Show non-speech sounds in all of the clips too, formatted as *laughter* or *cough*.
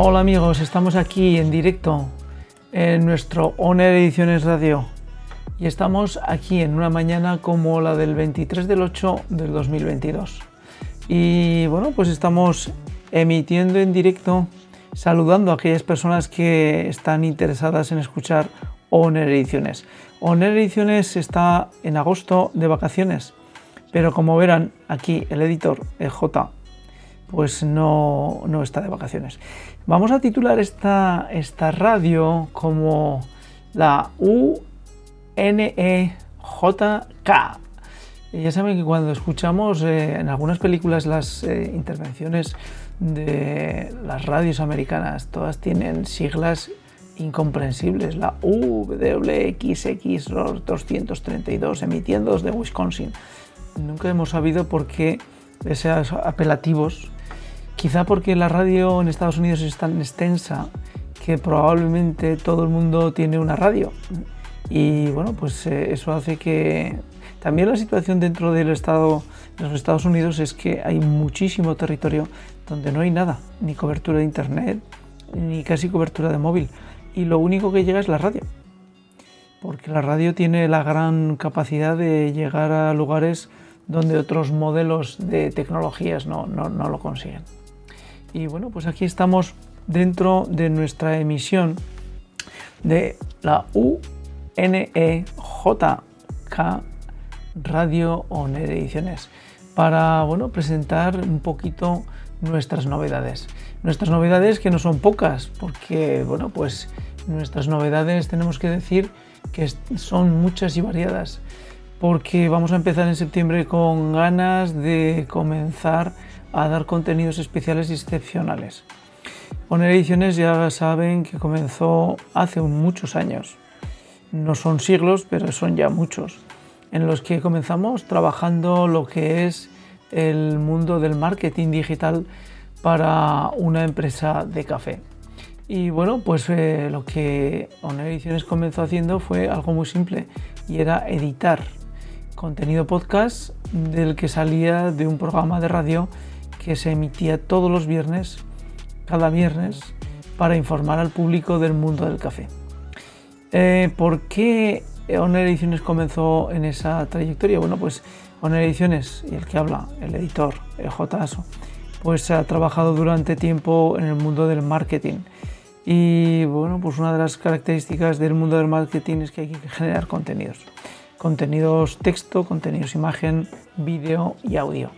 Hola amigos, estamos aquí en directo en nuestro Oner Ediciones Radio y estamos aquí en una mañana como la del 23 del 8 del 2022. Y bueno, pues estamos emitiendo en directo saludando a aquellas personas que están interesadas en escuchar Oner Ediciones. Oner Ediciones está en agosto de vacaciones, pero como verán aquí el editor, el J, pues no, no está de vacaciones. Vamos a titular esta, esta radio como la UNEJK. Ya saben que cuando escuchamos eh, en algunas películas las eh, intervenciones de las radios americanas, todas tienen siglas incomprensibles. La WXX 232 emitiendo desde Wisconsin. Nunca hemos sabido por qué esos apelativos Quizá porque la radio en Estados Unidos es tan extensa que probablemente todo el mundo tiene una radio. Y bueno, pues eh, eso hace que también la situación dentro del estado de los Estados Unidos es que hay muchísimo territorio donde no hay nada, ni cobertura de internet, ni casi cobertura de móvil. Y lo único que llega es la radio. Porque la radio tiene la gran capacidad de llegar a lugares donde otros modelos de tecnologías no, no, no lo consiguen. Y bueno, pues aquí estamos dentro de nuestra emisión de la UNEJK Radio ONER Ediciones para bueno, presentar un poquito nuestras novedades. Nuestras novedades que no son pocas, porque bueno, pues nuestras novedades tenemos que decir que son muchas y variadas, porque vamos a empezar en septiembre con ganas de comenzar a dar contenidos especiales y excepcionales. Poner Ediciones ya saben que comenzó hace muchos años. No son siglos, pero son ya muchos, en los que comenzamos trabajando lo que es el mundo del marketing digital para una empresa de café. Y bueno, pues eh, lo que Oner Ediciones comenzó haciendo fue algo muy simple y era editar contenido podcast del que salía de un programa de radio que se emitía todos los viernes, cada viernes, para informar al público del mundo del café. Eh, ¿Por qué Oner Ediciones comenzó en esa trayectoria? Bueno, pues Oner Ediciones, y el que habla, el editor, el JASO, pues ha trabajado durante tiempo en el mundo del marketing. Y bueno, pues una de las características del mundo del marketing es que hay que generar contenidos. Contenidos texto, contenidos imagen, vídeo y audio.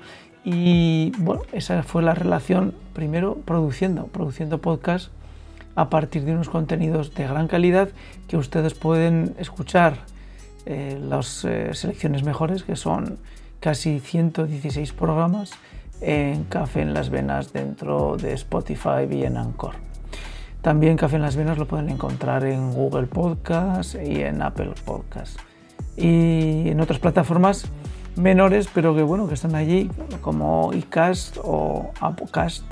Y bueno, esa fue la relación, primero produciendo, produciendo podcast a partir de unos contenidos de gran calidad que ustedes pueden escuchar eh, las eh, selecciones mejores, que son casi 116 programas en Café en las Venas dentro de Spotify y en Anchor. También Café en las Venas lo pueden encontrar en Google Podcast y en Apple Podcast. Y en otras plataformas menores, pero que bueno, que están allí, como iCast o Apocast,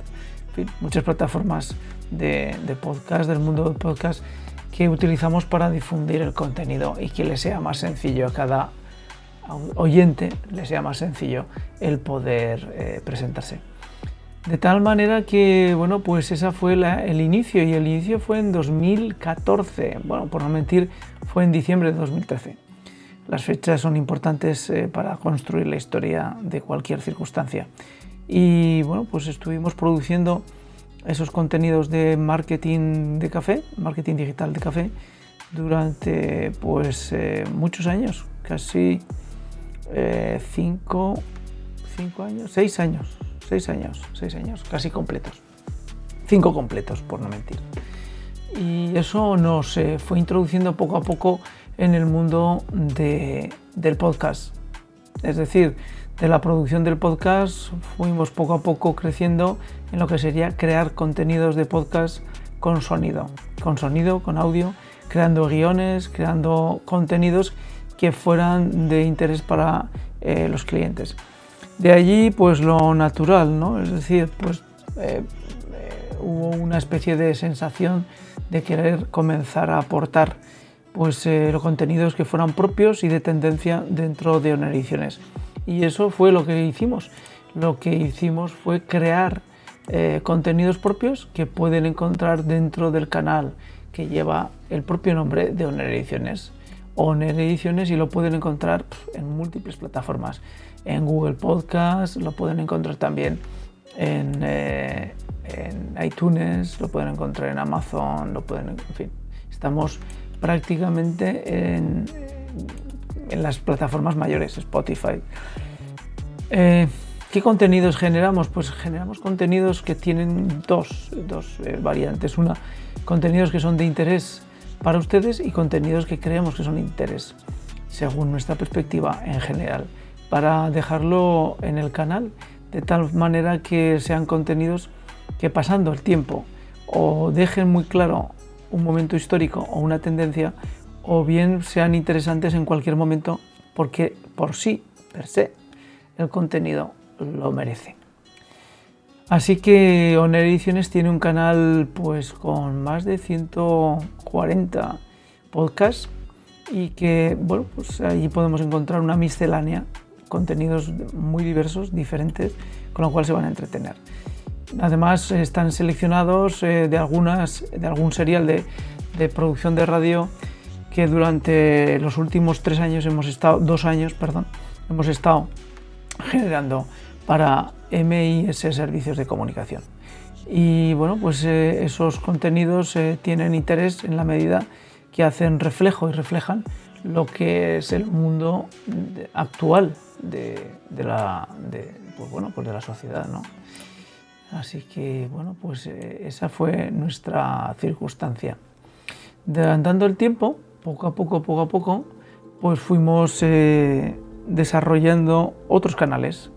muchas plataformas de, podcast, del mundo del podcast, que utilizamos para difundir el contenido y que le sea más sencillo a cada oyente, le sea más sencillo el poder eh, presentarse. De tal manera que, bueno, pues esa fue el inicio y el inicio fue en 2014, bueno, por no mentir, fue en diciembre de 2013. Las fechas son importantes eh, para construir la historia de cualquier circunstancia. Y bueno, pues estuvimos produciendo esos contenidos de marketing de café, marketing digital de café, durante pues eh, muchos años, casi eh, cinco, cinco años, seis años, seis años, seis años, casi completos. Cinco completos, por no mentir. Y eso nos fue introduciendo poco a poco en el mundo del podcast. Es decir, de la producción del podcast fuimos poco a poco creciendo en lo que sería crear contenidos de podcast con sonido, con sonido, con audio, creando guiones, creando contenidos que fueran de interés para eh, los clientes. De allí, pues lo natural, ¿no? Es decir, pues eh, eh, hubo una especie de sensación de querer comenzar a aportar pues, eh, los contenidos que fueran propios y de tendencia dentro de Ediciones. Y eso fue lo que hicimos. Lo que hicimos fue crear eh, contenidos propios que pueden encontrar dentro del canal que lleva el propio nombre de Oner Ediciones. Oner Ediciones y lo pueden encontrar en múltiples plataformas. En Google Podcast, lo pueden encontrar también en, eh, en iTunes, lo pueden encontrar en Amazon, lo pueden, en fin, estamos prácticamente en, las plataformas mayores, Spotify. Eh, ¿Qué contenidos generamos? Pues generamos contenidos que tienen dos, dos eh, variantes. Una, contenidos que son de interés para ustedes y contenidos que creemos que son de interés según nuestra perspectiva en general, para dejarlo en el canal de tal manera que sean contenidos que pasando el tiempo o dejen muy claro un momento histórico o una tendencia o bien sean interesantes en cualquier momento porque por sí, per se, el contenido lo merece. Así que Oner Ediciones tiene un canal pues con más de 140 podcasts y que bueno, pues allí podemos encontrar una miscelánea, contenidos muy diversos, diferentes, con lo cual se van a entretener. Además están seleccionados eh, de, algunas, de algún serial de, producción de radio que durante los últimos tres años hemos estado, dos años, perdón, hemos estado generando para MIS Servicios de Comunicación. Y bueno, pues eh, esos contenidos eh, tienen interés en la medida que hacen reflejo y reflejan lo que es el mundo actual de, la, pues bueno, pues de la sociedad. ¿no? Así que bueno, pues eh, esa fue nuestra circunstancia. Adelantando el tiempo, poco a poco, poco a poco, pues fuimos desarrollando otros canales.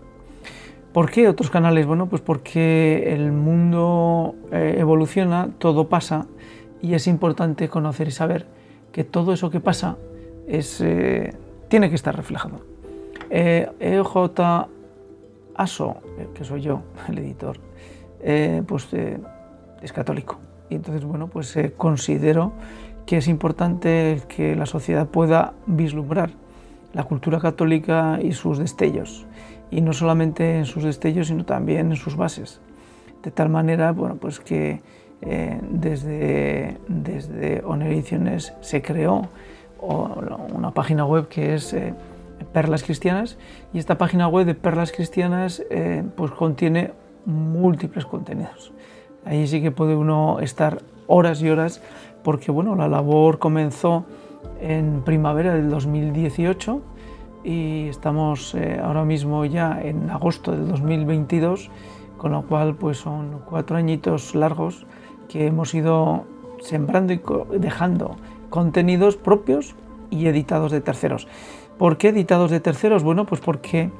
¿Por qué otros canales? Bueno, pues porque el mundo eh, evoluciona, todo pasa y es importante conocer y saber que todo eso que pasa es, eh, tiene que estar reflejado. Eh, EJ Aso, eh, que soy yo, *laughs* el editor, pues es católico. Y entonces, bueno, pues considero que es importante que la sociedad pueda vislumbrar la cultura católica y sus destellos, y no solamente en sus destellos, sino también en sus bases. De tal manera, bueno, pues que eh, desde, desde Ediciones se creó una página web que es eh, Perlas Cristianas y esta página web de Perlas Cristianas eh, pues contiene múltiples contenidos. Ahí sí que puede uno estar horas y horas porque bueno, la labor comenzó en primavera del 2018 y estamos eh, ahora mismo ya en agosto del 2022, con lo cual pues son cuatro añitos largos que hemos ido sembrando y dejando contenidos propios y editados de terceros. ¿Por qué editados de terceros? Bueno, pues porque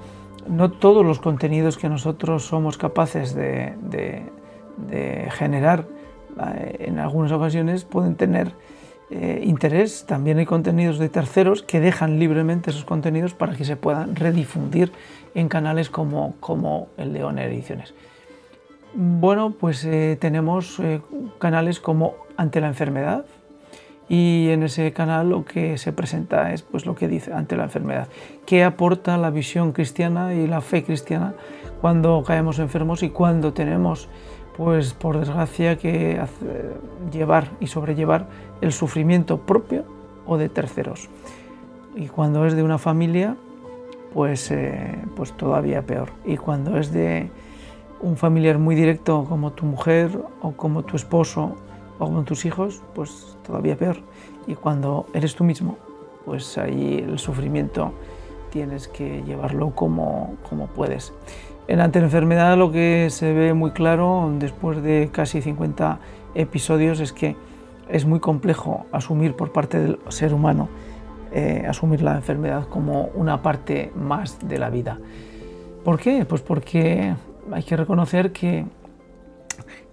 no todos los contenidos que nosotros somos capaces de, generar eh, en algunas ocasiones pueden tener eh, interés, también hay contenidos de terceros que dejan libremente esos contenidos para que se puedan redifundir en canales como, como el de Oner Ediciones. Bueno, pues eh, tenemos canales como Ante la enfermedad y en ese canal lo que se presenta es pues lo que dice Ante la enfermedad, qué aporta la visión cristiana y la fe cristiana cuando caemos enfermos y cuando tenemos pues por desgracia que llevar y sobrellevar el sufrimiento propio o de terceros. Y cuando es de una familia, pues, eh, pues todavía peor. Y cuando es de un familiar muy directo como tu mujer o como tu esposo o como tus hijos, pues todavía peor. Y cuando eres tú mismo, pues ahí el sufrimiento tienes que llevarlo como, como puedes. En ante la enfermedad lo que se ve muy claro después de casi 50 episodios es que es muy complejo asumir por parte del ser humano, eh, asumir la enfermedad como una parte más de la vida. ¿Por qué? Pues porque hay que reconocer que,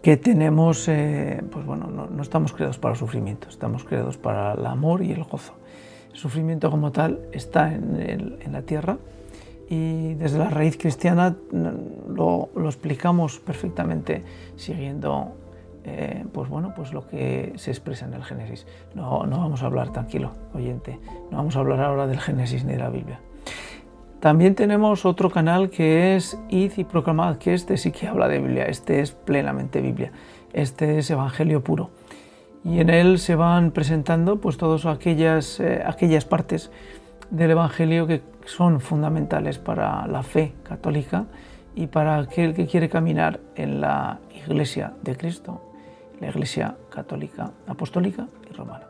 que tenemos, eh, pues bueno, no, estamos creados para el sufrimiento, estamos creados para el amor y el gozo. El sufrimiento como tal está en, en la tierra, y desde la raíz cristiana lo, lo explicamos perfectamente siguiendo eh, pues bueno, pues lo que se expresa en el Génesis. No, no vamos a hablar, tranquilo, oyente, no vamos a hablar ahora del Génesis ni de la Biblia. También tenemos otro canal que es Id y Proclamad, que este sí que habla de Biblia, este es plenamente Biblia, este es Evangelio puro. Y en él se van presentando pues todas aquellas, eh, aquellas partes del Evangelio que son fundamentales para la fe católica y para aquel que quiere caminar en la Iglesia de Cristo, la Iglesia católica, apostólica y romana.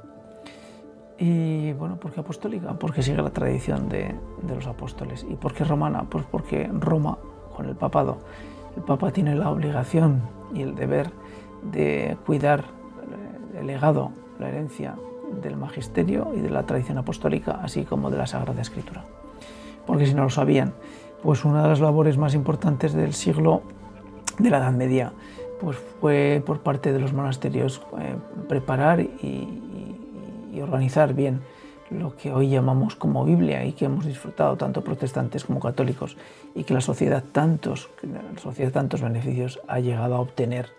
Y bueno, ¿por qué apostólica? Porque sigue la tradición de, los apóstoles. ¿Y por qué romana? Pues porque Roma, con el papado, el papa tiene la obligación y el deber de cuidar el legado, la herencia del magisterio y de la tradición apostólica, así como de la Sagrada Escritura. Porque si no lo sabían, pues una de las labores más importantes del siglo de la Edad Media pues fue por parte de los monasterios eh, preparar y, y organizar bien lo que hoy llamamos como Biblia y que hemos disfrutado tanto protestantes como católicos y que la sociedad tantos, la sociedad tantos beneficios ha llegado a obtener.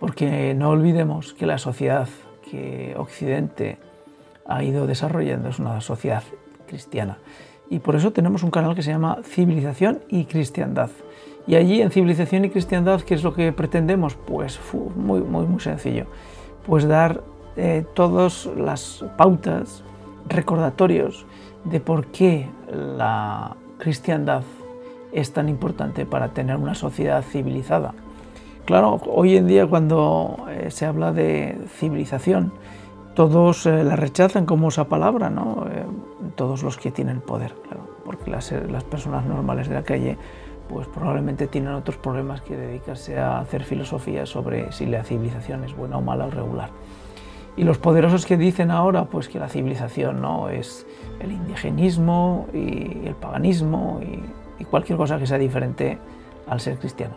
Porque no olvidemos que la sociedad que Occidente ha ido desarrollando es una sociedad cristiana. Y por eso tenemos un canal que se llama Civilización y Cristiandad. Y allí en Civilización y Cristiandad, ¿qué es lo que pretendemos? Pues muy, muy, muy sencillo. Pues dar eh, todas las pautas, recordatorios de por qué la cristiandad es tan importante para tener una sociedad civilizada. Claro, hoy en día cuando eh, se habla de civilización, todos eh, la rechazan como esa palabra, ¿no? todos los que tienen poder, claro, porque las, las, personas normales de la calle pues probablemente tienen otros problemas que dedicarse a hacer filosofía sobre si la civilización es buena o mala o regular. Y los poderosos que dicen ahora pues que la civilización no es el indigenismo y el paganismo y, cualquier cosa que sea diferente al ser cristiano.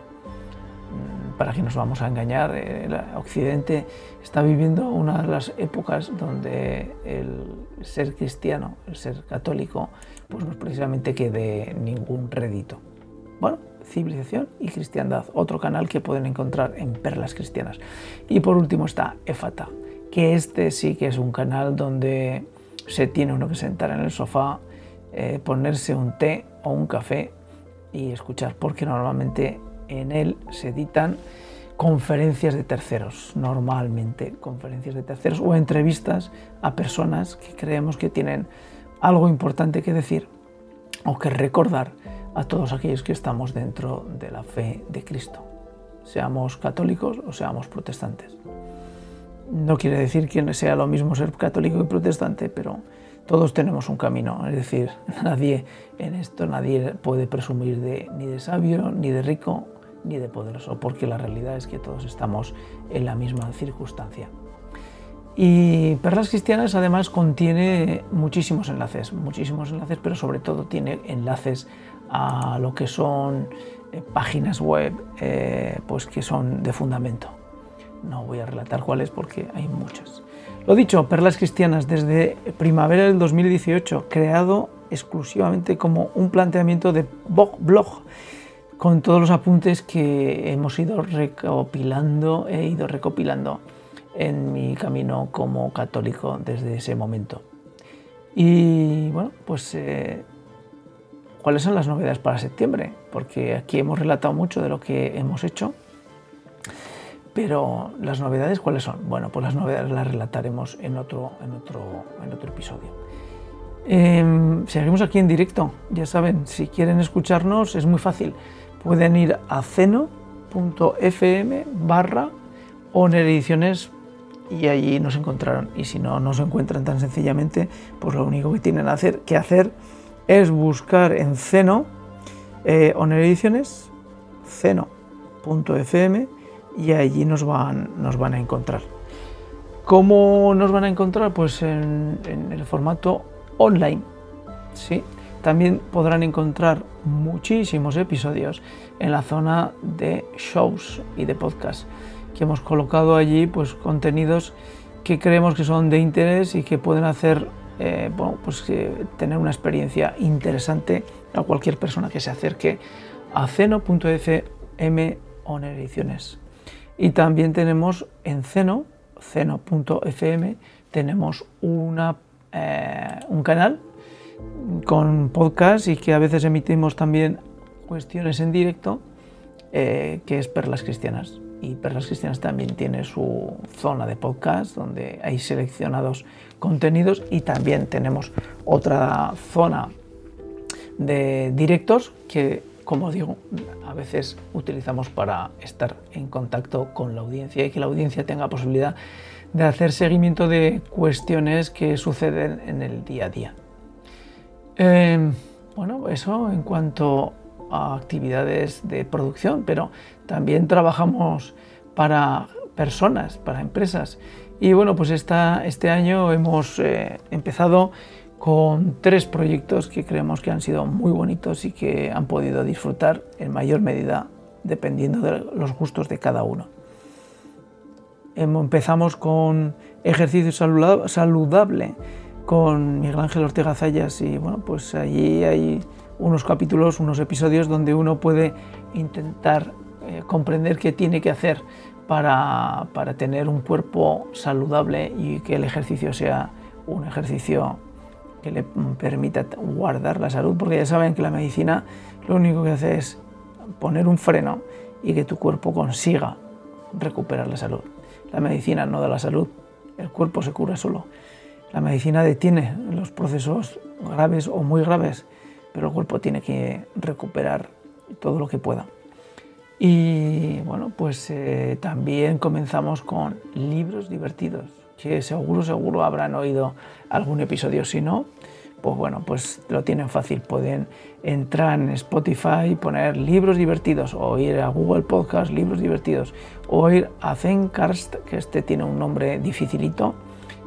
Mm, para que nos vamos a engañar, el Occidente está viviendo una de las épocas donde el ser cristiano, el ser católico, pues no es precisamente que de ningún rédito. Bueno, civilización y cristiandad, otro canal que pueden encontrar en Perlas Cristianas. Y por último está Efata que este sí que es un canal donde se tiene uno que sentar en el sofá, eh, ponerse un té o un café y escuchar, porque normalmente en él se editan conferencias de terceros, normalmente conferencias de terceros o entrevistas a personas que creemos que tienen algo importante que decir o que recordar a todos aquellos que estamos dentro de la fe de Cristo, seamos católicos o seamos protestantes. No quiere decir que sea lo mismo ser católico y protestante, pero todos tenemos un camino. Es decir, *laughs* nadie en esto, nadie puede presumir de, ni de sabio, ni de rico, ni de poderoso, porque la realidad es que todos estamos en la misma circunstancia. Y Perlas Cristianas además contiene muchísimos enlaces, muchísimos enlaces, pero sobre todo tiene enlaces a lo que son eh, páginas web eh, pues que son de fundamento. No voy a relatar cuáles porque hay muchas. Lo dicho, Perlas Cristianas desde primavera del 2018, creado exclusivamente como un planteamiento de blog con todos los apuntes que hemos ido recopilando, he ido recopilando en mi camino como católico desde ese momento. Y bueno, pues eh, ¿cuáles son las novedades para septiembre? Porque aquí hemos relatado mucho de lo que hemos hecho pero las novedades, ¿cuáles son? Bueno, pues las novedades las relataremos en otro, en otro, en otro episodio. Em, seguimos aquí en directo, ya saben, si quieren escucharnos es muy fácil. Pueden ir a ceno.fm barra y allí nos encontrarán. Y si no nos encuentran tan sencillamente, pues lo único que tienen que hacer es buscar en Ceno eh, ceno.fm y allí nos van, nos van a encontrar. ¿Cómo nos van a encontrar? Pues en, el formato online. ¿sí? También podrán encontrar muchísimos episodios en la zona de shows y de podcast que hemos colocado allí pues contenidos que creemos que son de interés y que pueden hacer eh, bueno, pues, tener una experiencia interesante a cualquier persona que se acerque a ceno.fm on ediciones. Y también tenemos en Ceno, ceno.fm, tenemos una, eh, un canal con podcast y que a veces emitimos también cuestiones en directo, eh, que es Perlas Cristianas. Y Perlas Cristianas también tiene su zona de podcast donde hay seleccionados contenidos y también tenemos otra zona de directos que, como digo, a veces utilizamos para estar en contacto con la audiencia y que la audiencia tenga posibilidad de hacer seguimiento de cuestiones que suceden en el día a día. Em, bueno, eso en cuanto a actividades de producción, pero también trabajamos para personas, para empresas. Y bueno, pues este año hemos eh, empezado con tres proyectos que creemos que han sido muy bonitos y que han podido disfrutar en mayor medida dependiendo de los gustos de cada uno. Empezamos con ejercicio saludable con Miguel Ángel Ortega Zayas y bueno, pues allí hay unos capítulos, unos episodios donde uno puede intentar eh, comprender qué tiene que hacer para, para, tener un cuerpo saludable y que el ejercicio sea un ejercicio que le permita guardar la salud, porque ya saben que la medicina lo único que hace es poner un freno y que tu cuerpo consiga recuperar la salud. La medicina no da la salud, el cuerpo se cura solo. La medicina detiene los procesos graves o muy graves, pero el cuerpo tiene que recuperar todo lo que pueda. Y bueno, pues eh, también comenzamos con libros divertidos, que seguro, seguro habrán oído algún episodio, si no, pues bueno, pues lo tienen fácil, pueden entrar en Spotify, poner libros divertidos, o ir a Google Podcast, libros divertidos, o ir a Zencast, que este tiene un nombre dificilito,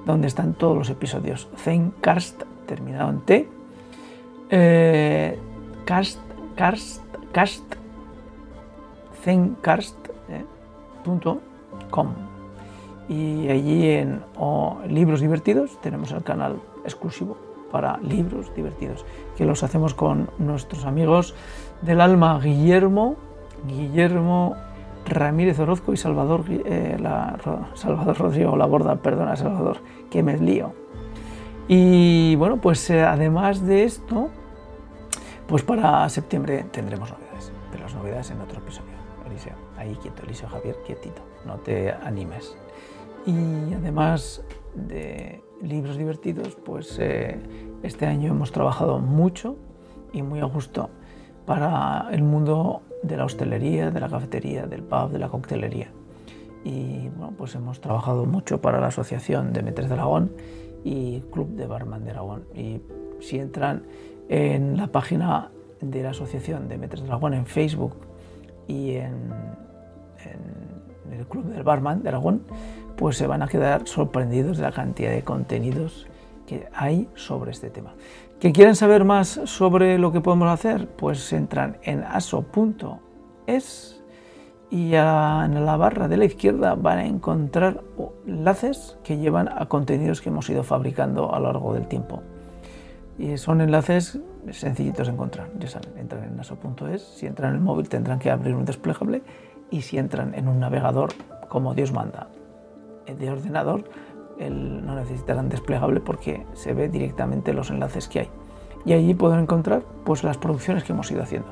donde están todos los episodios. Zencast, terminado en T. Eh, cast, cast, cast, zencast.com. Eh, y allí en Libros Divertidos tenemos el canal exclusivo para libros divertidos, que los hacemos con nuestros amigos del alma Guillermo, Guillermo Ramírez Orozco y Salvador, eh, Salvador Rodrigo Laborda, perdona Salvador, que me lío. Y bueno, pues eh, además de esto, pues para septiembre tendremos novedades, pero las novedades en otro episodio. Eliseo, ahí quieto, Eliseo Javier, quietito, no te animes. Y además de libros divertidos, pues eh, este año hemos trabajado mucho y muy a gusto para el mundo de la hostelería, de la cafetería, del pub, de la coctelería. Y bueno, pues hemos trabajado mucho para la Asociación de Metres de Aragón y Club de Barman de Aragón. Y si entran en la página de la Asociación de Metres de Aragón en Facebook y en, en el Club del Barman de Aragón, pues se van a quedar sorprendidos de la cantidad de contenidos que hay sobre este tema. ¿Que quieren saber más sobre lo que podemos hacer? Pues entran en aso.es y en la barra de la izquierda van a encontrar enlaces que llevan a contenidos que hemos ido fabricando a lo largo del tiempo. Y son enlaces sencillitos de encontrar. Ya saben, entran en aso.es. Si entran en el móvil tendrán que abrir un desplegable y si entran en un navegador como Dios manda, de ordenador, no necesitarán desplegable porque se ve directamente los enlaces que hay. Y allí pueden encontrar pues, las producciones que hemos ido haciendo.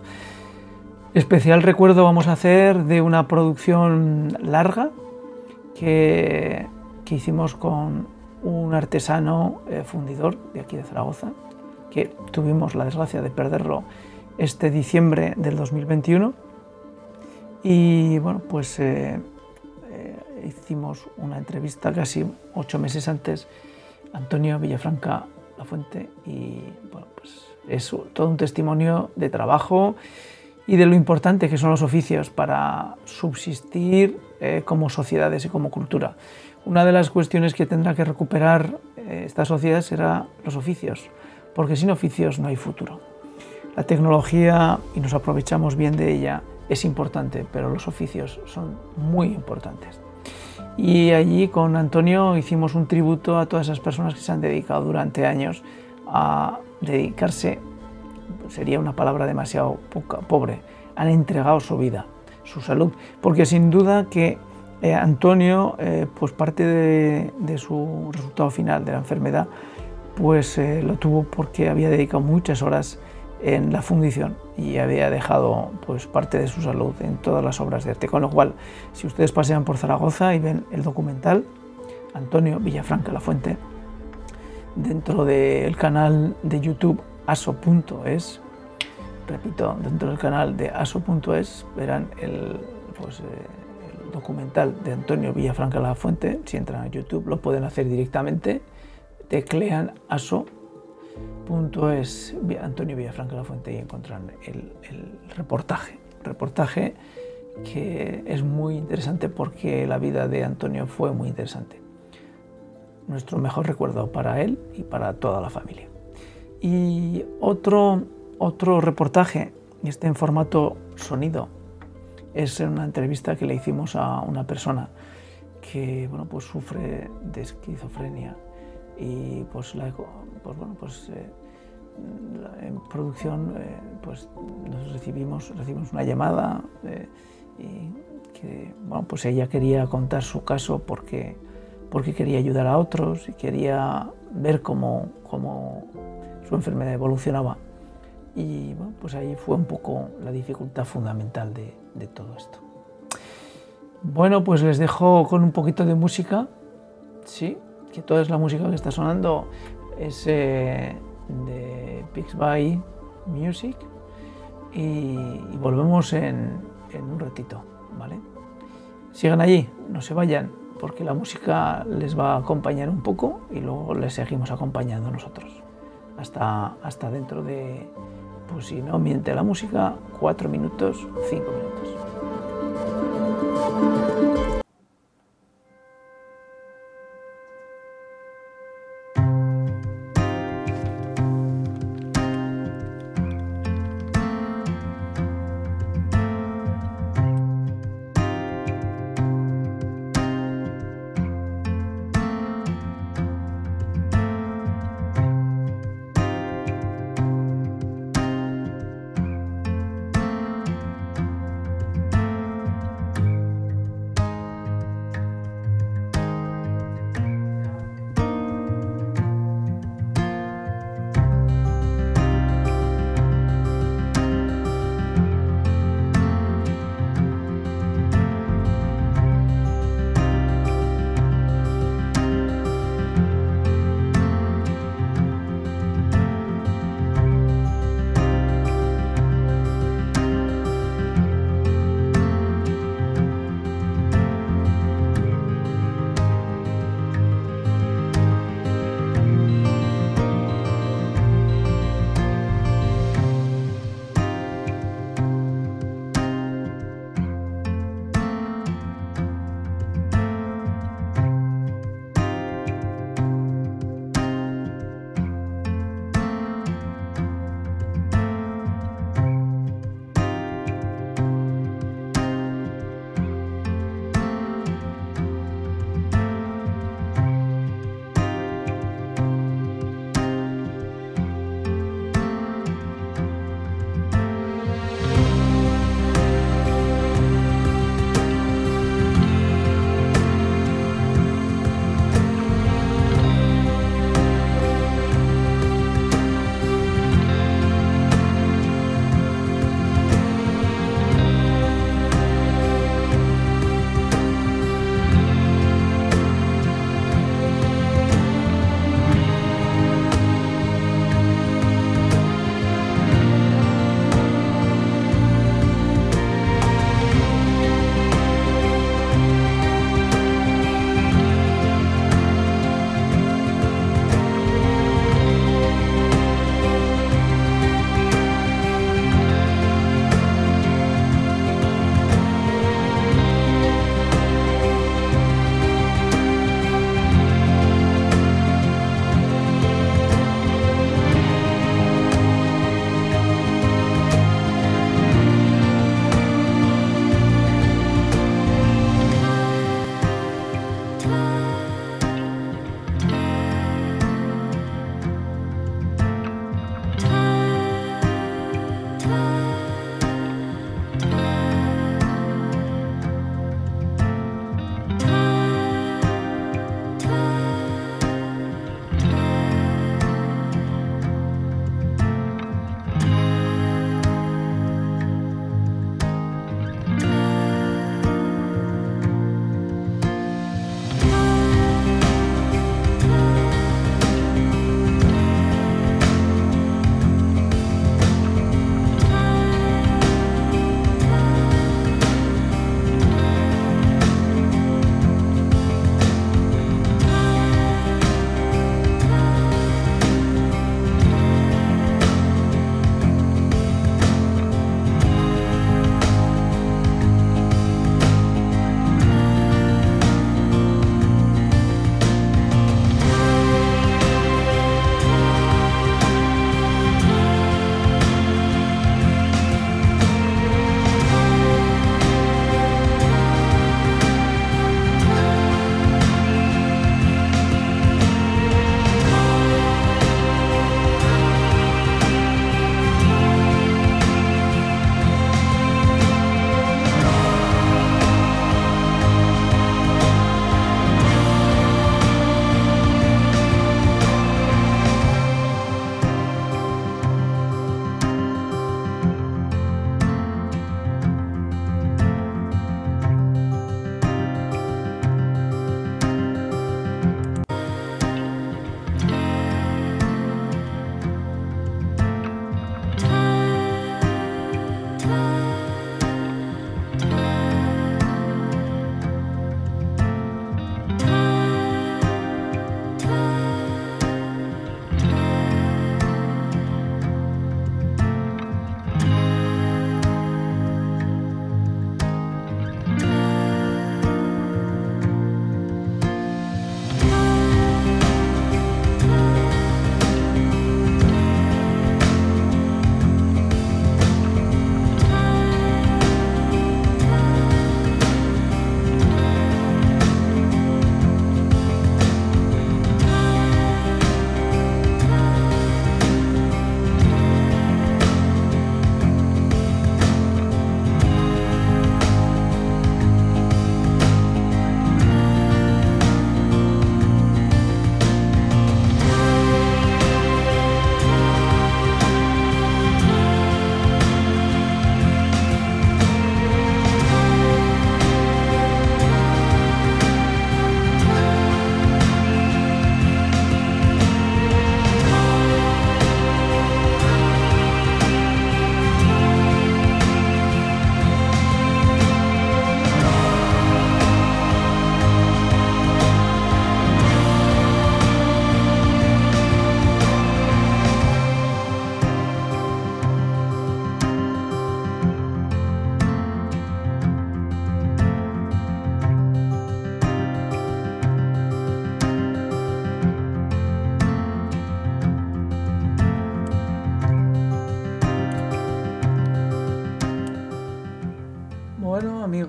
Especial recuerdo vamos a hacer de una producción larga que, que hicimos con un artesano eh, fundidor de aquí de Zaragoza, que tuvimos la desgracia de perderlo este diciembre del 2021. Y bueno, pues eh, hicimos una entrevista casi ocho meses antes, Antonio Villafranca La Fuente, y bueno, pues es todo un testimonio de trabajo y de lo importante que son los oficios para subsistir eh, como sociedades y como cultura. Una de las cuestiones que tendrá que recuperar eh, esta sociedad será los oficios, porque sin oficios no hay futuro. La tecnología, y nos aprovechamos bien de ella, es importante, pero los oficios son muy importantes. Y allí con Antonio hicimos un tributo a todas esas personas que se han dedicado durante años a dedicarse, sería una palabra demasiado pobre, han entregado su vida, su salud, porque sin duda que eh, Antonio, eh, pues parte de, su resultado final de la enfermedad, pues eh, lo tuvo porque había dedicado muchas horas en la fundición y había dejado pues parte de su salud en todas las obras de arte. Con lo cual, si ustedes pasean por Zaragoza y ven el documental Antonio Villafranca La Fuente, dentro del canal de YouTube aso.es, repito, dentro del canal de aso.es verán el, pues, eh, el documental de Antonio Villafranca La Fuente. Si entran a YouTube lo pueden hacer directamente, teclean aso punto es Antonio Villafranca La Fuente y encontrarán el, reportaje. Reportaje que es muy interesante porque la vida de Antonio fue muy interesante. Nuestro mejor recuerdo para él y para toda la familia. Y otro, otro reportaje, este en formato sonido, es una entrevista que le hicimos a una persona que bueno, pues sufre de esquizofrenia y pues, la, pues bueno, pues eh, en producción eh, pues nos recibimos, recibimos una llamada eh, y que bueno, pues ella quería contar su caso porque, porque quería ayudar a otros y quería ver cómo, cómo su enfermedad evolucionaba. Y bueno, pues ahí fue un poco la dificultad fundamental de, de todo esto. Bueno, pues les dejo con un poquito de música, sí, que toda es la música que está sonando es de Pixby Music y, volvemos en, en, un ratito, ¿vale? Sigan allí, no se vayan, porque la música les va a acompañar un poco y luego les seguimos acompañando nosotros. Hasta, hasta dentro de, pues si no miente la música, cuatro minutos, cinco minutos.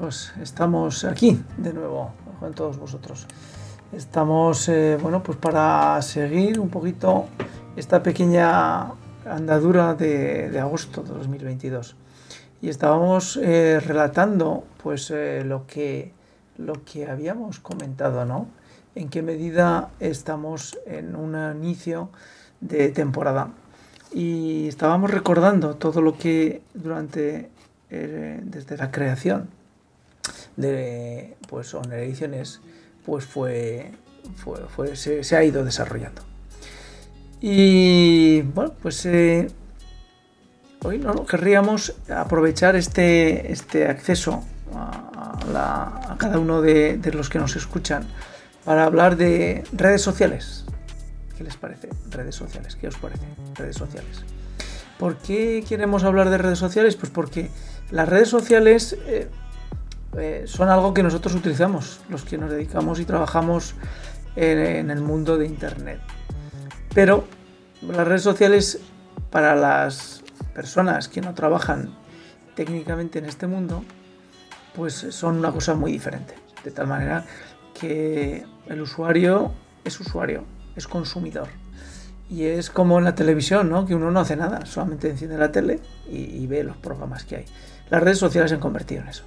Pues estamos aquí de nuevo con todos vosotros. Estamos, eh, bueno, pues para seguir un poquito esta pequeña andadura de, agosto de 2022. Y estábamos eh, relatando, pues, eh, lo, que, lo que habíamos comentado, ¿no? En qué medida estamos en un inicio de temporada. Y estábamos recordando todo lo que durante, desde la creación de pues, Ediciones pues fue, fue, se, ha ido desarrollando. Y bueno, pues eh, hoy no querríamos aprovechar este, este acceso a, cada uno de, los que nos escuchan para hablar de redes sociales. ¿Qué les parece? Redes sociales, ¿qué os parece? Redes sociales. ¿Por qué queremos hablar de redes sociales? Pues porque las redes sociales eh, eh, son algo que nosotros utilizamos, los que nos dedicamos y trabajamos en, el mundo de Internet. Pero las redes sociales para las personas que no trabajan técnicamente en este mundo, pues son una cosa muy diferente. De tal manera que el usuario es usuario, es consumidor. Y es como en la televisión, ¿no? Que uno no hace nada, solamente enciende la tele y ve los programas que hay. Las redes sociales se han convertido en eso.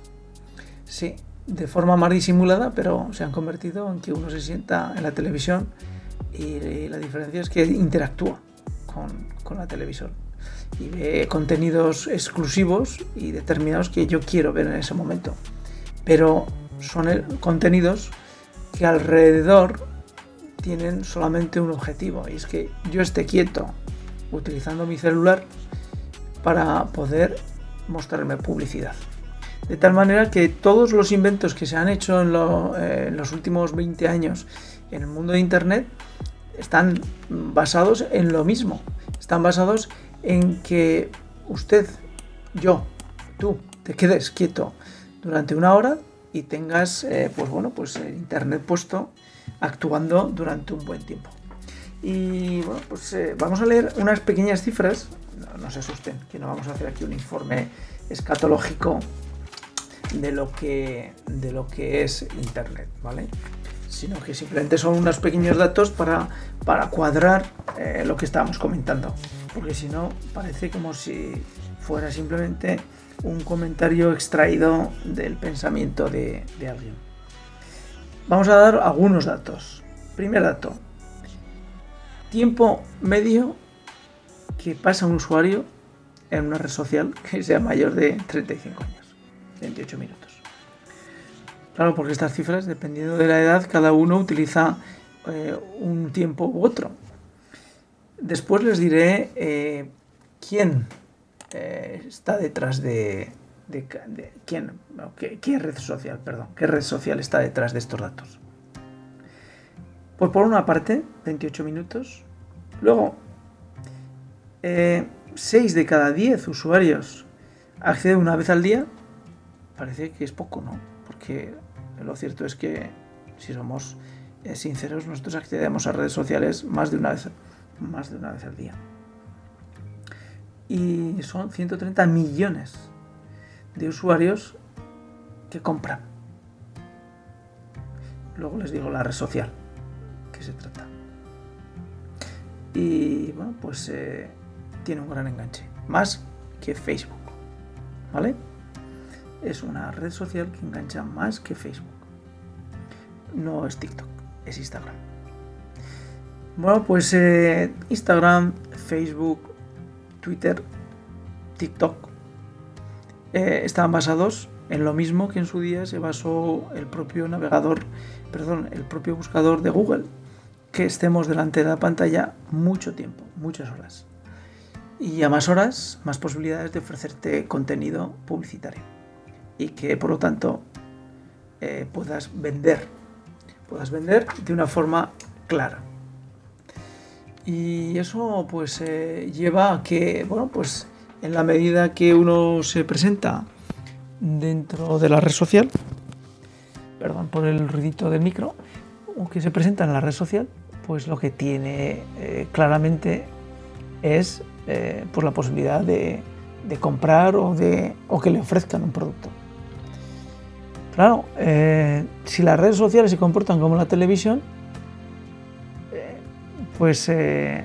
Sí, de forma más disimulada, pero se han convertido en que uno se sienta en la televisión y la diferencia es que interactúa con, la televisión y ve contenidos exclusivos y determinados que yo quiero ver en ese momento. Pero son contenidos que alrededor tienen solamente un objetivo y es que yo esté quieto utilizando mi celular para poder mostrarme publicidad. De tal manera que todos los inventos que se han hecho eh, en, los últimos 20 años en el mundo de Internet están basados en lo mismo. Están basados en que usted, yo, tú, te quedes quieto durante una hora y tengas, eh, pues bueno, pues internet puesto actuando durante un buen tiempo. Y bueno, pues eh, vamos a leer unas pequeñas cifras. No, no, se asusten, que no vamos a hacer aquí un informe escatológico de lo que, de lo que es Internet, ¿vale? Sino que simplemente son unos pequeños datos para, para cuadrar eh, lo que estábamos comentando. Porque si no, parece como si fuera simplemente un comentario extraído del pensamiento de, de alguien. Vamos a dar algunos datos. Primer dato. Tiempo medio que pasa un usuario en una red social que sea mayor de 35 años. 28 minutos. Claro, porque estas cifras, dependiendo de la edad, cada uno utiliza eh, un tiempo u otro. Después les diré eh, quién eh, está detrás de, quién, qué, red social, perdón, qué red social está detrás de estos datos. Pues por una parte, 28 minutos. Luego, 6 de cada 10 usuarios acceden una vez al día parece que es poco, ¿no? Porque lo cierto es que, si somos eh, sinceros, nosotros accedemos a redes sociales más de una vez, más de una vez al día. Y son 130 millones de usuarios que compran. Luego les digo la red social que se trata. Y bueno, pues eh, tiene un gran enganche. Más que Facebook. ¿Vale? Es una red social que engancha más que Facebook. No es TikTok, es Instagram. Bueno, pues eh, Instagram, Facebook, Twitter, TikTok eh, están basados en lo mismo que en su día se basó el propio navegador, perdón, el propio buscador de Google, que estemos delante de la pantalla mucho tiempo, muchas horas. Y a más horas, más posibilidades de ofrecerte contenido publicitario y que por lo tanto eh, puedas vender, puedas vender de una forma clara. Y eso pues eh, lleva a que, bueno, pues en la medida que uno se presenta dentro de la red social, perdón por el ruidito del micro, o que se presenta en la red social, pues lo que tiene eh, claramente es pues la posibilidad de, de comprar o, de, o que le ofrezcan un producto. Claro, eh, si las redes sociales se comportan como la televisión, eh, pues eh,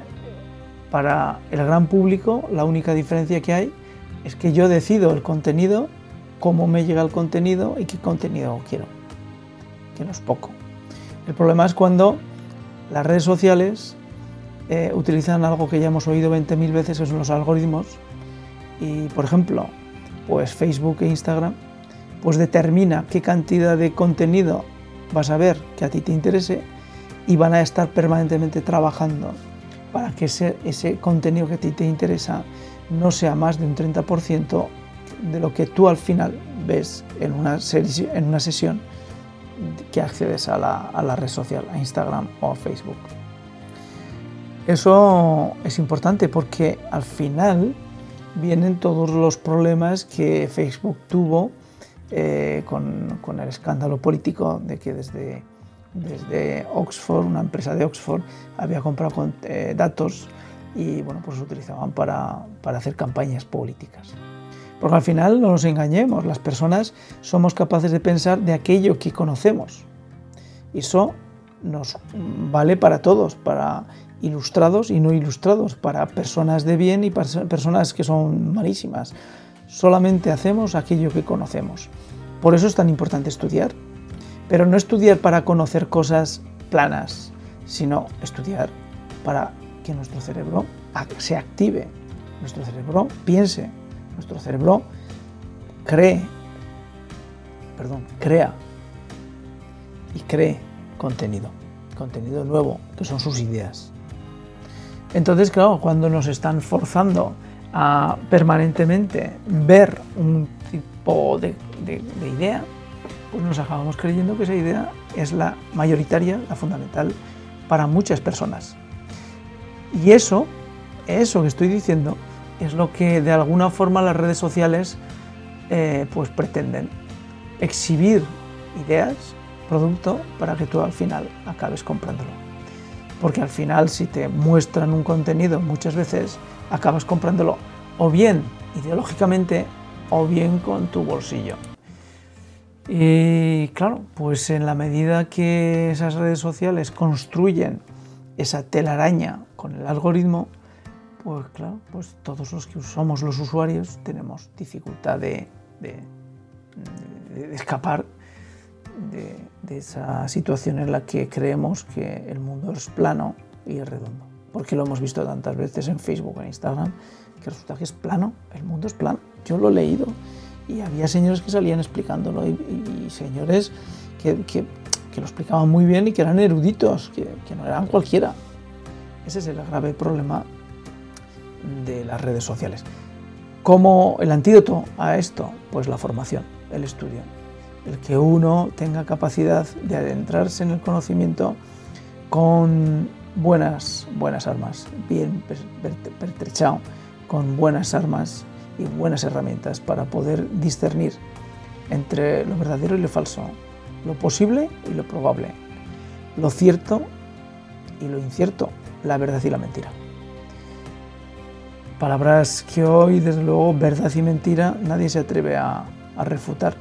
para el gran público la única diferencia que hay es que yo decido el contenido, cómo me llega el contenido y qué contenido quiero, que no es poco. El problema es cuando las redes sociales utilizan algo que ya hemos oído 20.000 veces, que son los algoritmos, y por ejemplo, pues Facebook e Instagram pues determina qué cantidad de contenido vas a ver que a ti te interese y van a estar permanentemente trabajando para que ese, ese contenido que a ti te interesa no sea más de un 30% de lo que tú al final ves en una, en una sesión que accedes a la, a la red social, a Instagram o a Facebook. Eso es importante porque al final vienen todos los problemas que Facebook tuvo eh, con, el escándalo político de que desde, desde Oxford, una empresa de Oxford, había comprado eh, datos y bueno, pues los utilizaban para, para hacer campañas políticas. Porque al final no nos engañemos, las personas somos capaces de pensar de aquello que conocemos. Y eso nos vale para todos, para ilustrados y no ilustrados, para personas de bien y para personas que son malísimas solamente hacemos aquello que conocemos. Por eso es tan importante estudiar. Pero no estudiar para conocer cosas planas, sino estudiar para que nuestro cerebro se active, nuestro cerebro piense, nuestro cerebro cree, perdón, crea y cree contenido, contenido nuevo, que son sus ideas. Entonces, claro, cuando nos están forzando a permanentemente ver un tipo de, idea, pues nos acabamos creyendo que esa idea es la mayoritaria, la fundamental para muchas personas. Y eso, eso que estoy diciendo, es lo que de alguna forma las redes sociales eh, pues pretenden. Exhibir ideas, producto, para que tú al final acabes comprándolo. Porque al final si te muestran un contenido muchas veces acabas comprándolo o bien ideológicamente o bien con tu bolsillo. Y claro, pues en la medida que esas redes sociales construyen esa telaraña con el algoritmo, pues claro, pues todos los que somos los usuarios tenemos dificultad de, escapar de, esa situación en la que creemos que el mundo es plano y es redondo porque lo hemos visto tantas veces en Facebook, en Instagram, que resulta que es plano, el mundo es plano. Yo lo he leído y había señores que salían explicándolo y, señores que, que, lo explicaban muy bien y que eran eruditos, que, que no eran cualquiera. Ese es el grave problema de las redes sociales. ¿Cómo el antídoto a esto? Pues la formación, el estudio. El que uno tenga capacidad de adentrarse en el conocimiento con buenas, buenas armas, bien pertrechado, con buenas armas y buenas herramientas para poder discernir entre lo verdadero y lo falso, lo posible y lo probable, lo cierto y lo incierto, la verdad y la mentira. Palabras que hoy, desde luego, verdad y mentira, nadie se atreve a, a refutar,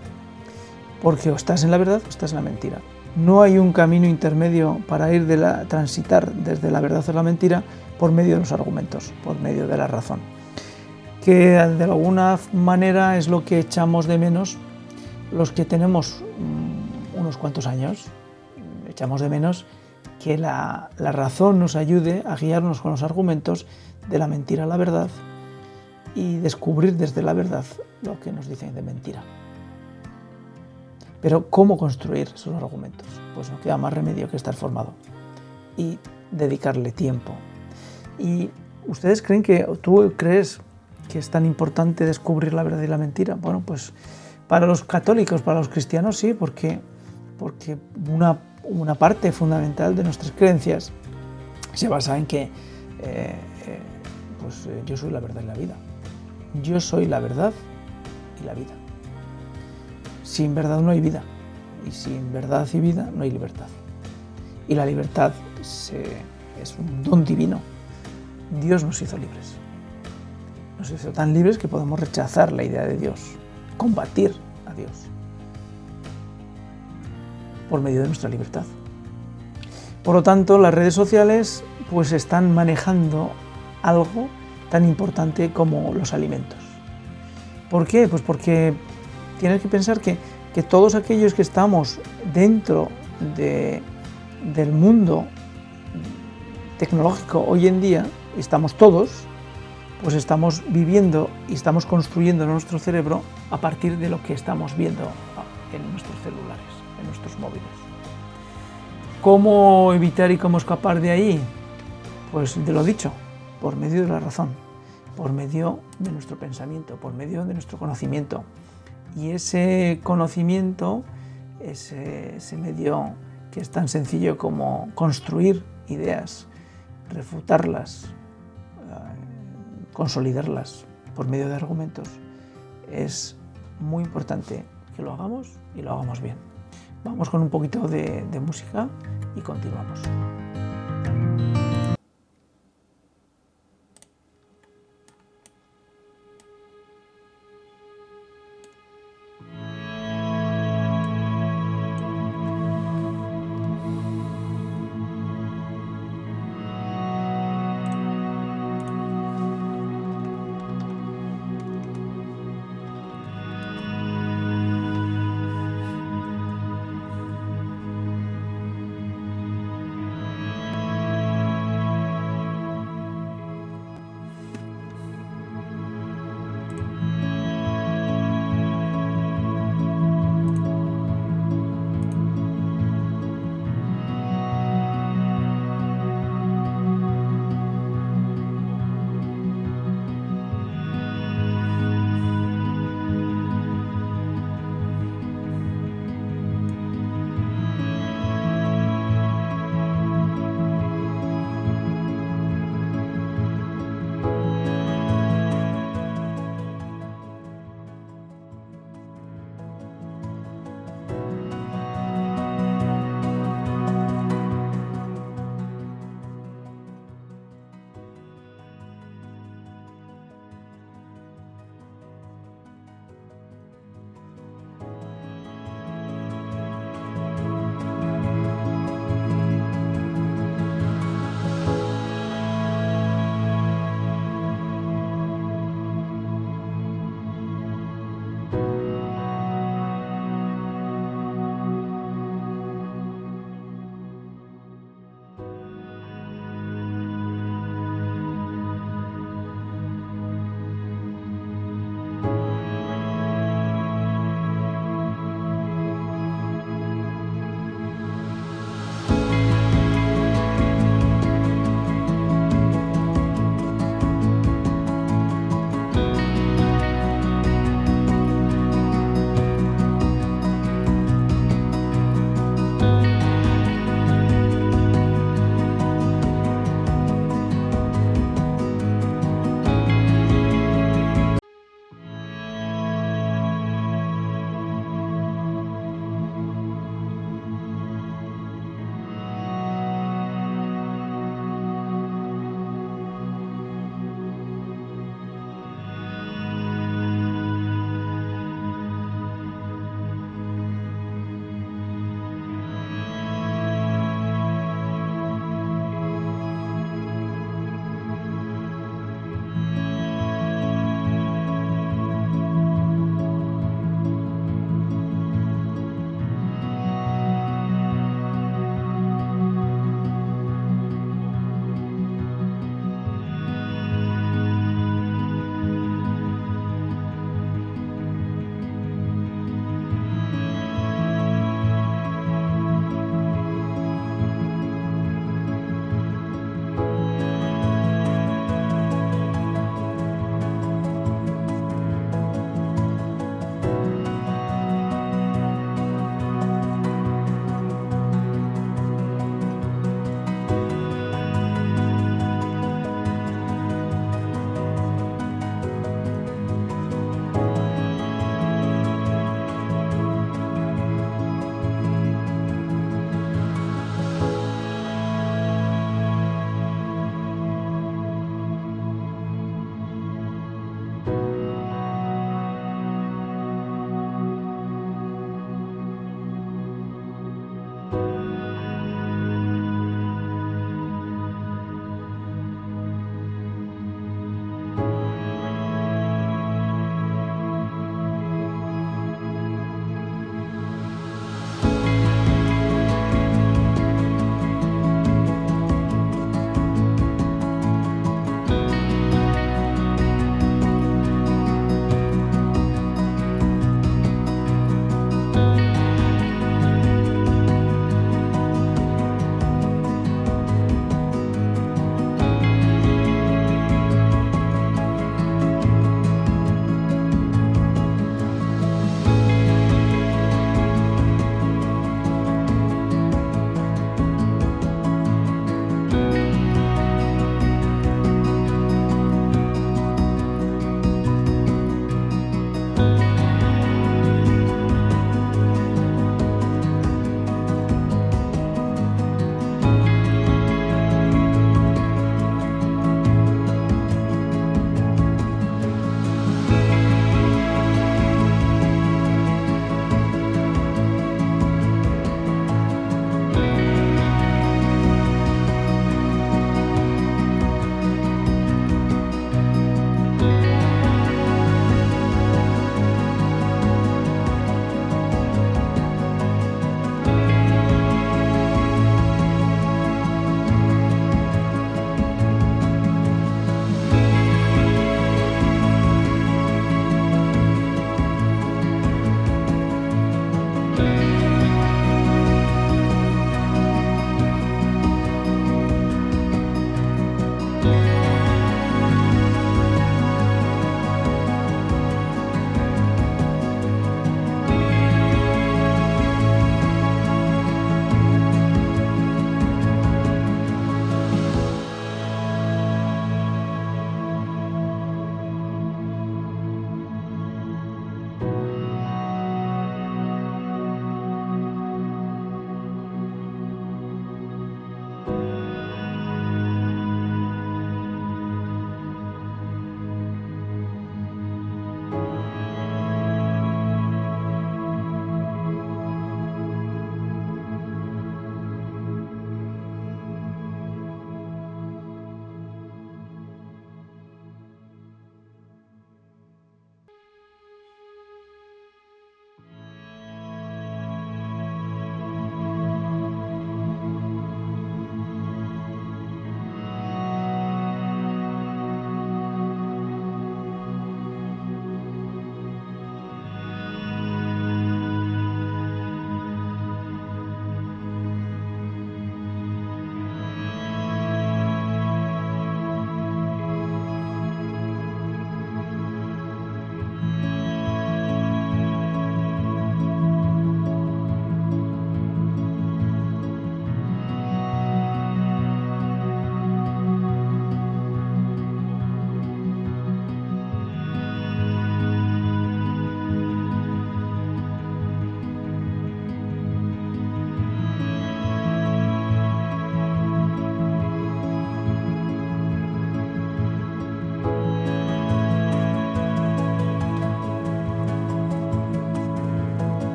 porque o estás en la verdad o estás en la mentira. No hay un camino intermedio para ir de la, transitar desde la verdad a la mentira por medio de los argumentos, por medio de la razón. Que de alguna manera es lo que echamos de menos los que tenemos mm, unos cuantos años. Echamos de menos que la, la razón nos ayude a guiarnos con los argumentos de la mentira a la verdad y descubrir desde la verdad lo que nos dicen de mentira. Pero ¿cómo construir esos argumentos? Pues no queda más remedio que estar formado y dedicarle tiempo. ¿Y ustedes creen que, tú crees que es tan importante descubrir la verdad y la mentira? Bueno, pues para los católicos, para los cristianos sí, porque, porque una, una parte fundamental de nuestras creencias se basa en que eh, eh, pues, eh, yo soy la verdad y la vida. Yo soy la verdad y la vida. Sin verdad no hay vida. Y sin verdad y vida no hay libertad. Y la libertad es un don divino. Dios nos hizo libres. Nos hizo tan libres que podemos rechazar la idea de Dios, combatir a Dios. por medio de nuestra libertad. Por lo tanto, las redes sociales pues están manejando algo tan importante como los alimentos. ¿Por qué? Pues porque tienes que pensar que, todos aquellos que estamos dentro del mundo tecnológico hoy en día, estamos todos, pues estamos viviendo y estamos construyendo nuestro cerebro a partir de lo que estamos viendo en nuestros celulares, en nuestros móviles. ¿Cómo evitar y cómo escapar de ahí? Pues de lo dicho, por medio de la razón, por medio de nuestro pensamiento, por medio de nuestro conocimiento. Y ese conocimiento, ese, medio que es tan sencillo como construir ideas, refutarlas, eh, consolidarlas por medio de argumentos, es muy importante que lo hagamos y lo hagamos bien. Vamos con un poquito de música y continuamos.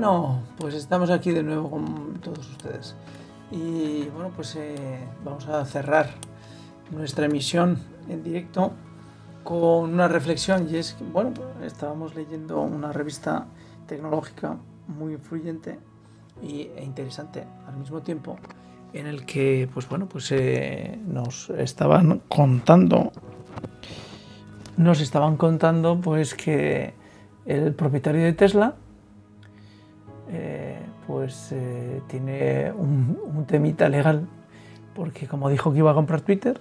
Bueno, pues estamos aquí de nuevo con todos ustedes. Y bueno, pues eh, vamos a cerrar nuestra emisión en directo con una reflexión y es que, bueno, estábamos leyendo una revista tecnológica muy influyente y, e interesante al mismo tiempo en el que, pues bueno, pues eh, nos estaban contando, nos estaban contando pues que el propietario de Tesla pues eh, tiene un, temita legal, porque como dijo que iba a comprar Twitter,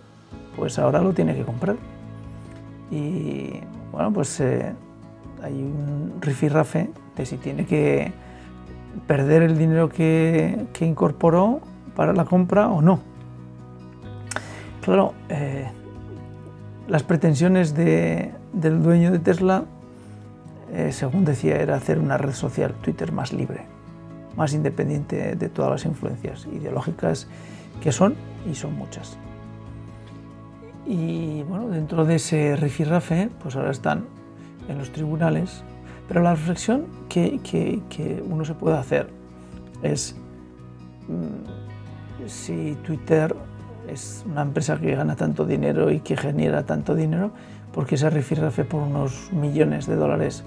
pues ahora lo tiene que comprar. Y bueno, pues eh, hay un rifirrafe de si tiene que perder el dinero que, incorporó para la compra o no. Claro, las pretensiones del dueño de Tesla eh, según decía, era hacer una red social, Twitter, más libre, más independiente de todas las influencias ideológicas que son, y son muchas. Y bueno, dentro de ese rifirrafe, pues ahora están en los tribunales, pero la reflexión que, que, uno se puede hacer es mm, si Twitter es una empresa que gana tanto dinero y que genera tanto dinero, porque se rifirrafe por unos millones de dólares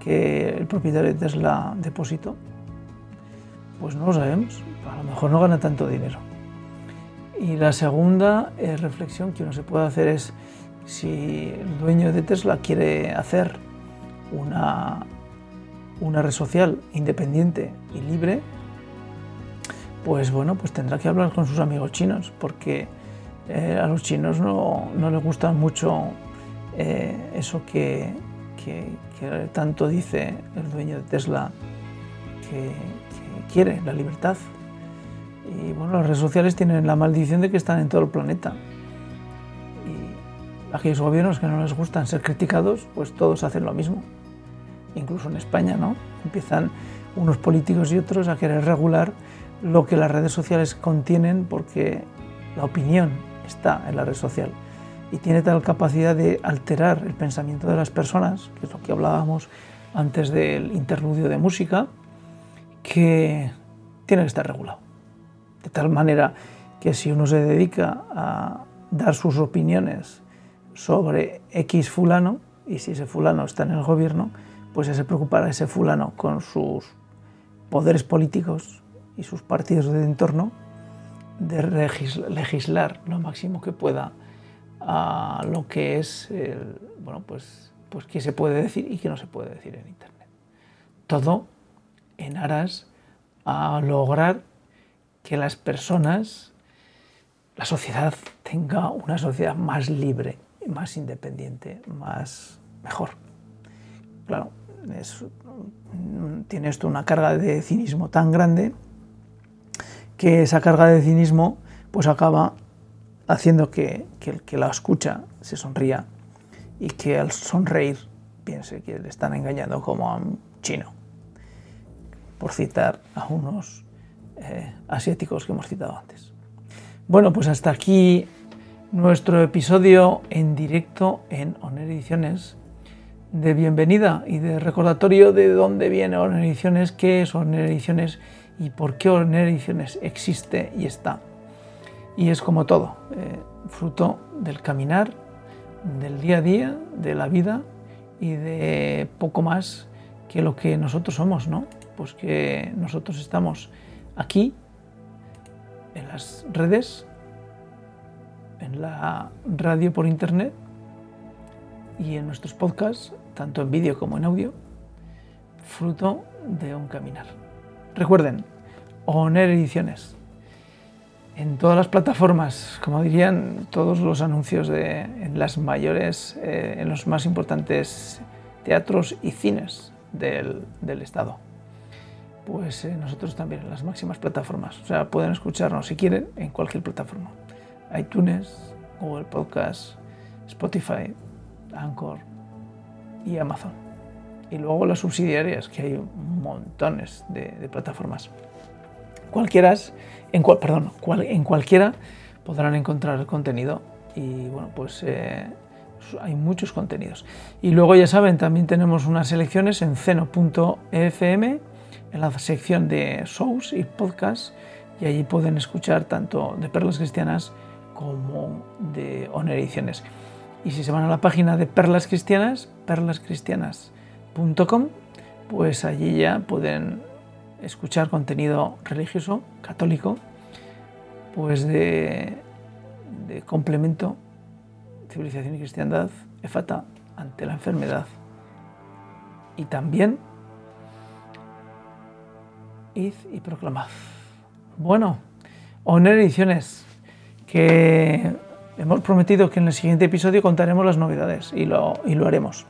que el propietario de Tesla depositó? Pues no lo sabemos, a lo mejor no gana tanto dinero. Y la segunda eh, reflexión que uno se puede hacer es si el dueño de Tesla quiere hacer una, una red social independiente y libre, pues bueno, pues tendrá que hablar con sus amigos chinos, porque eh, a los chinos no, no les gusta mucho eh, eso que, tanto dice el dueño de Tesla que, quiere, la libertad. Y bueno, las redes sociales tienen la maldición de que están en todo el planeta. Y aquellos gobiernos que no les gustan ser criticados, pues todos hacen lo mismo. Incluso en España, ¿no? Empiezan unos políticos y otros a querer regular lo que las redes sociales contienen porque la opinión está en la red social y tiene tal capacidad de alterar el pensamiento de las personas, que es lo que hablábamos antes del interludio de música, que tiene que estar regulado. De tal manera que si uno se dedica a dar sus opiniones sobre X fulano, y si ese fulano está en el gobierno, pues ya se preocupará ese fulano con sus poderes políticos y sus partidos de entorno de legislar lo máximo que pueda a lo que es, bueno, pues, pues qué se puede decir y qué no se puede decir en Internet. Todo en aras a lograr que las personas, la sociedad tenga una sociedad más libre, más independiente, más mejor. Claro, tiene esto una carga de cinismo tan grande que esa carga de cinismo pues acaba haciendo que, el que la escucha se sonría y que al sonreír piense que le están engañando como a un chino, por citar a unos eh, asiáticos que hemos citado antes. Bueno, pues hasta aquí nuestro episodio en directo en Oner Ediciones de bienvenida y de recordatorio de dónde viene Oner Ediciones, qué es Oner Ediciones y por qué Oner Ediciones existe y está. Y es como todo, eh, fruto del caminar, del día a día, de la vida y de poco más que lo que nosotros somos, ¿no? Pues que nosotros estamos aquí, en las redes, en la radio por internet y en nuestros podcasts, tanto en vídeo como en audio, fruto de un caminar. Recuerden, ONER Ediciones en todas las plataformas, como dirían todos los anuncios de, en las mayores, eh, en los más importantes teatros y cines del, del Estado. Pues eh, nosotros también las máximas plataformas. O sea, pueden escucharnos si quieren en cualquier plataforma. iTunes, Google Podcast, Spotify, Anchor y Amazon. Y luego las subsidiarias, que hay montones de, plataformas. Cualquiera en, perdón, en cualquiera podrán encontrar contenido y bueno, pues eh, hay muchos contenidos. Y luego ya saben, también tenemos unas selecciones en ceno.fm en la sección de shows y podcasts y allí pueden escuchar tanto de Perlas Cristianas como de Honor Ediciones. Y si se van a la página de Perlas Cristianas, perlascristianas.com, pues allí ya pueden escuchar contenido religioso, católico, pues de, de complemento, civilización y cristiandad, efata ante la enfermedad. Y también, y proclamad. Bueno, Honor Ediciones, que hemos prometido que en el siguiente episodio contaremos las novedades y lo, y lo haremos.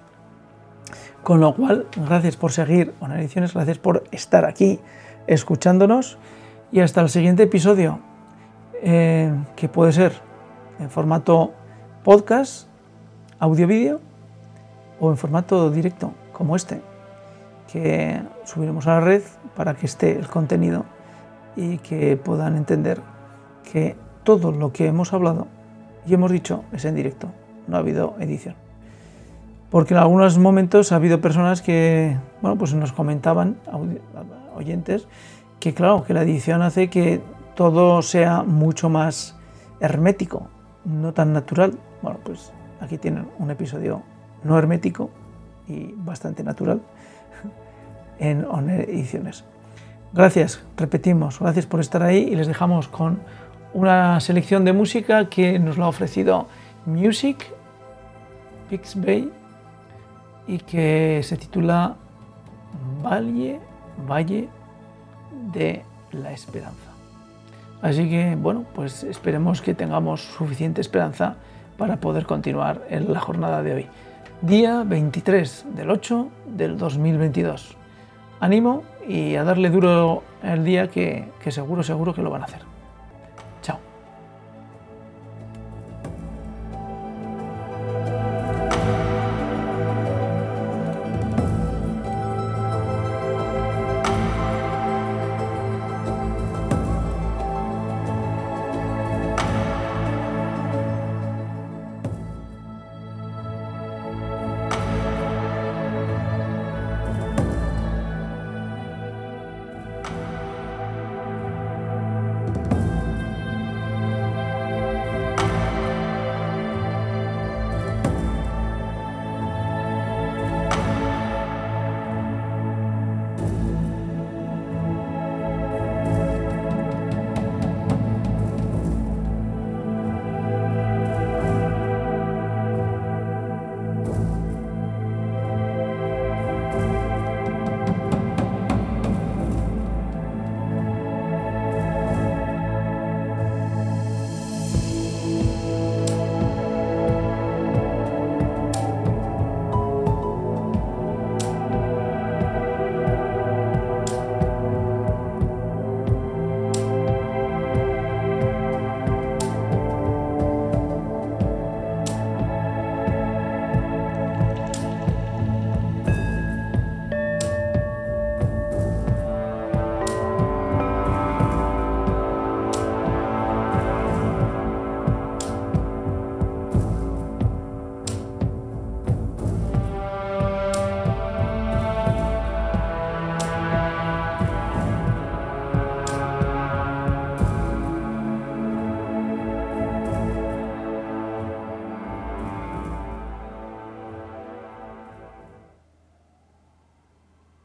Con lo cual, gracias por seguir Honor Ediciones, gracias por estar aquí escuchándonos y hasta el siguiente episodio, eh, que puede ser en formato podcast, audio-vídeo o en formato directo como este, que subiremos a la red para que esté el contenido y que puedan entender que todo lo que hemos hablado y hemos dicho es en directo, no ha habido edición. Porque en algunos momentos ha habido personas que, bueno, pues nos comentaban, oyentes, que claro, que la edición hace que todo sea mucho más hermético, no tan natural. Bueno, pues aquí tienen un episodio no hermético y bastante natural en ONER Ediciones. Gracias, repetimos, gracias por estar ahí y les dejamos con una selección de música que nos lo ha ofrecido Music Pixbay y que se titula Valle, Valle de la Esperanza. Así que, bueno, pues esperemos que tengamos suficiente esperanza para poder continuar en la jornada de hoy. Día 23 del 8 del 2022 ánimo y a darle duro el día que, que seguro, seguro que lo van a hacer.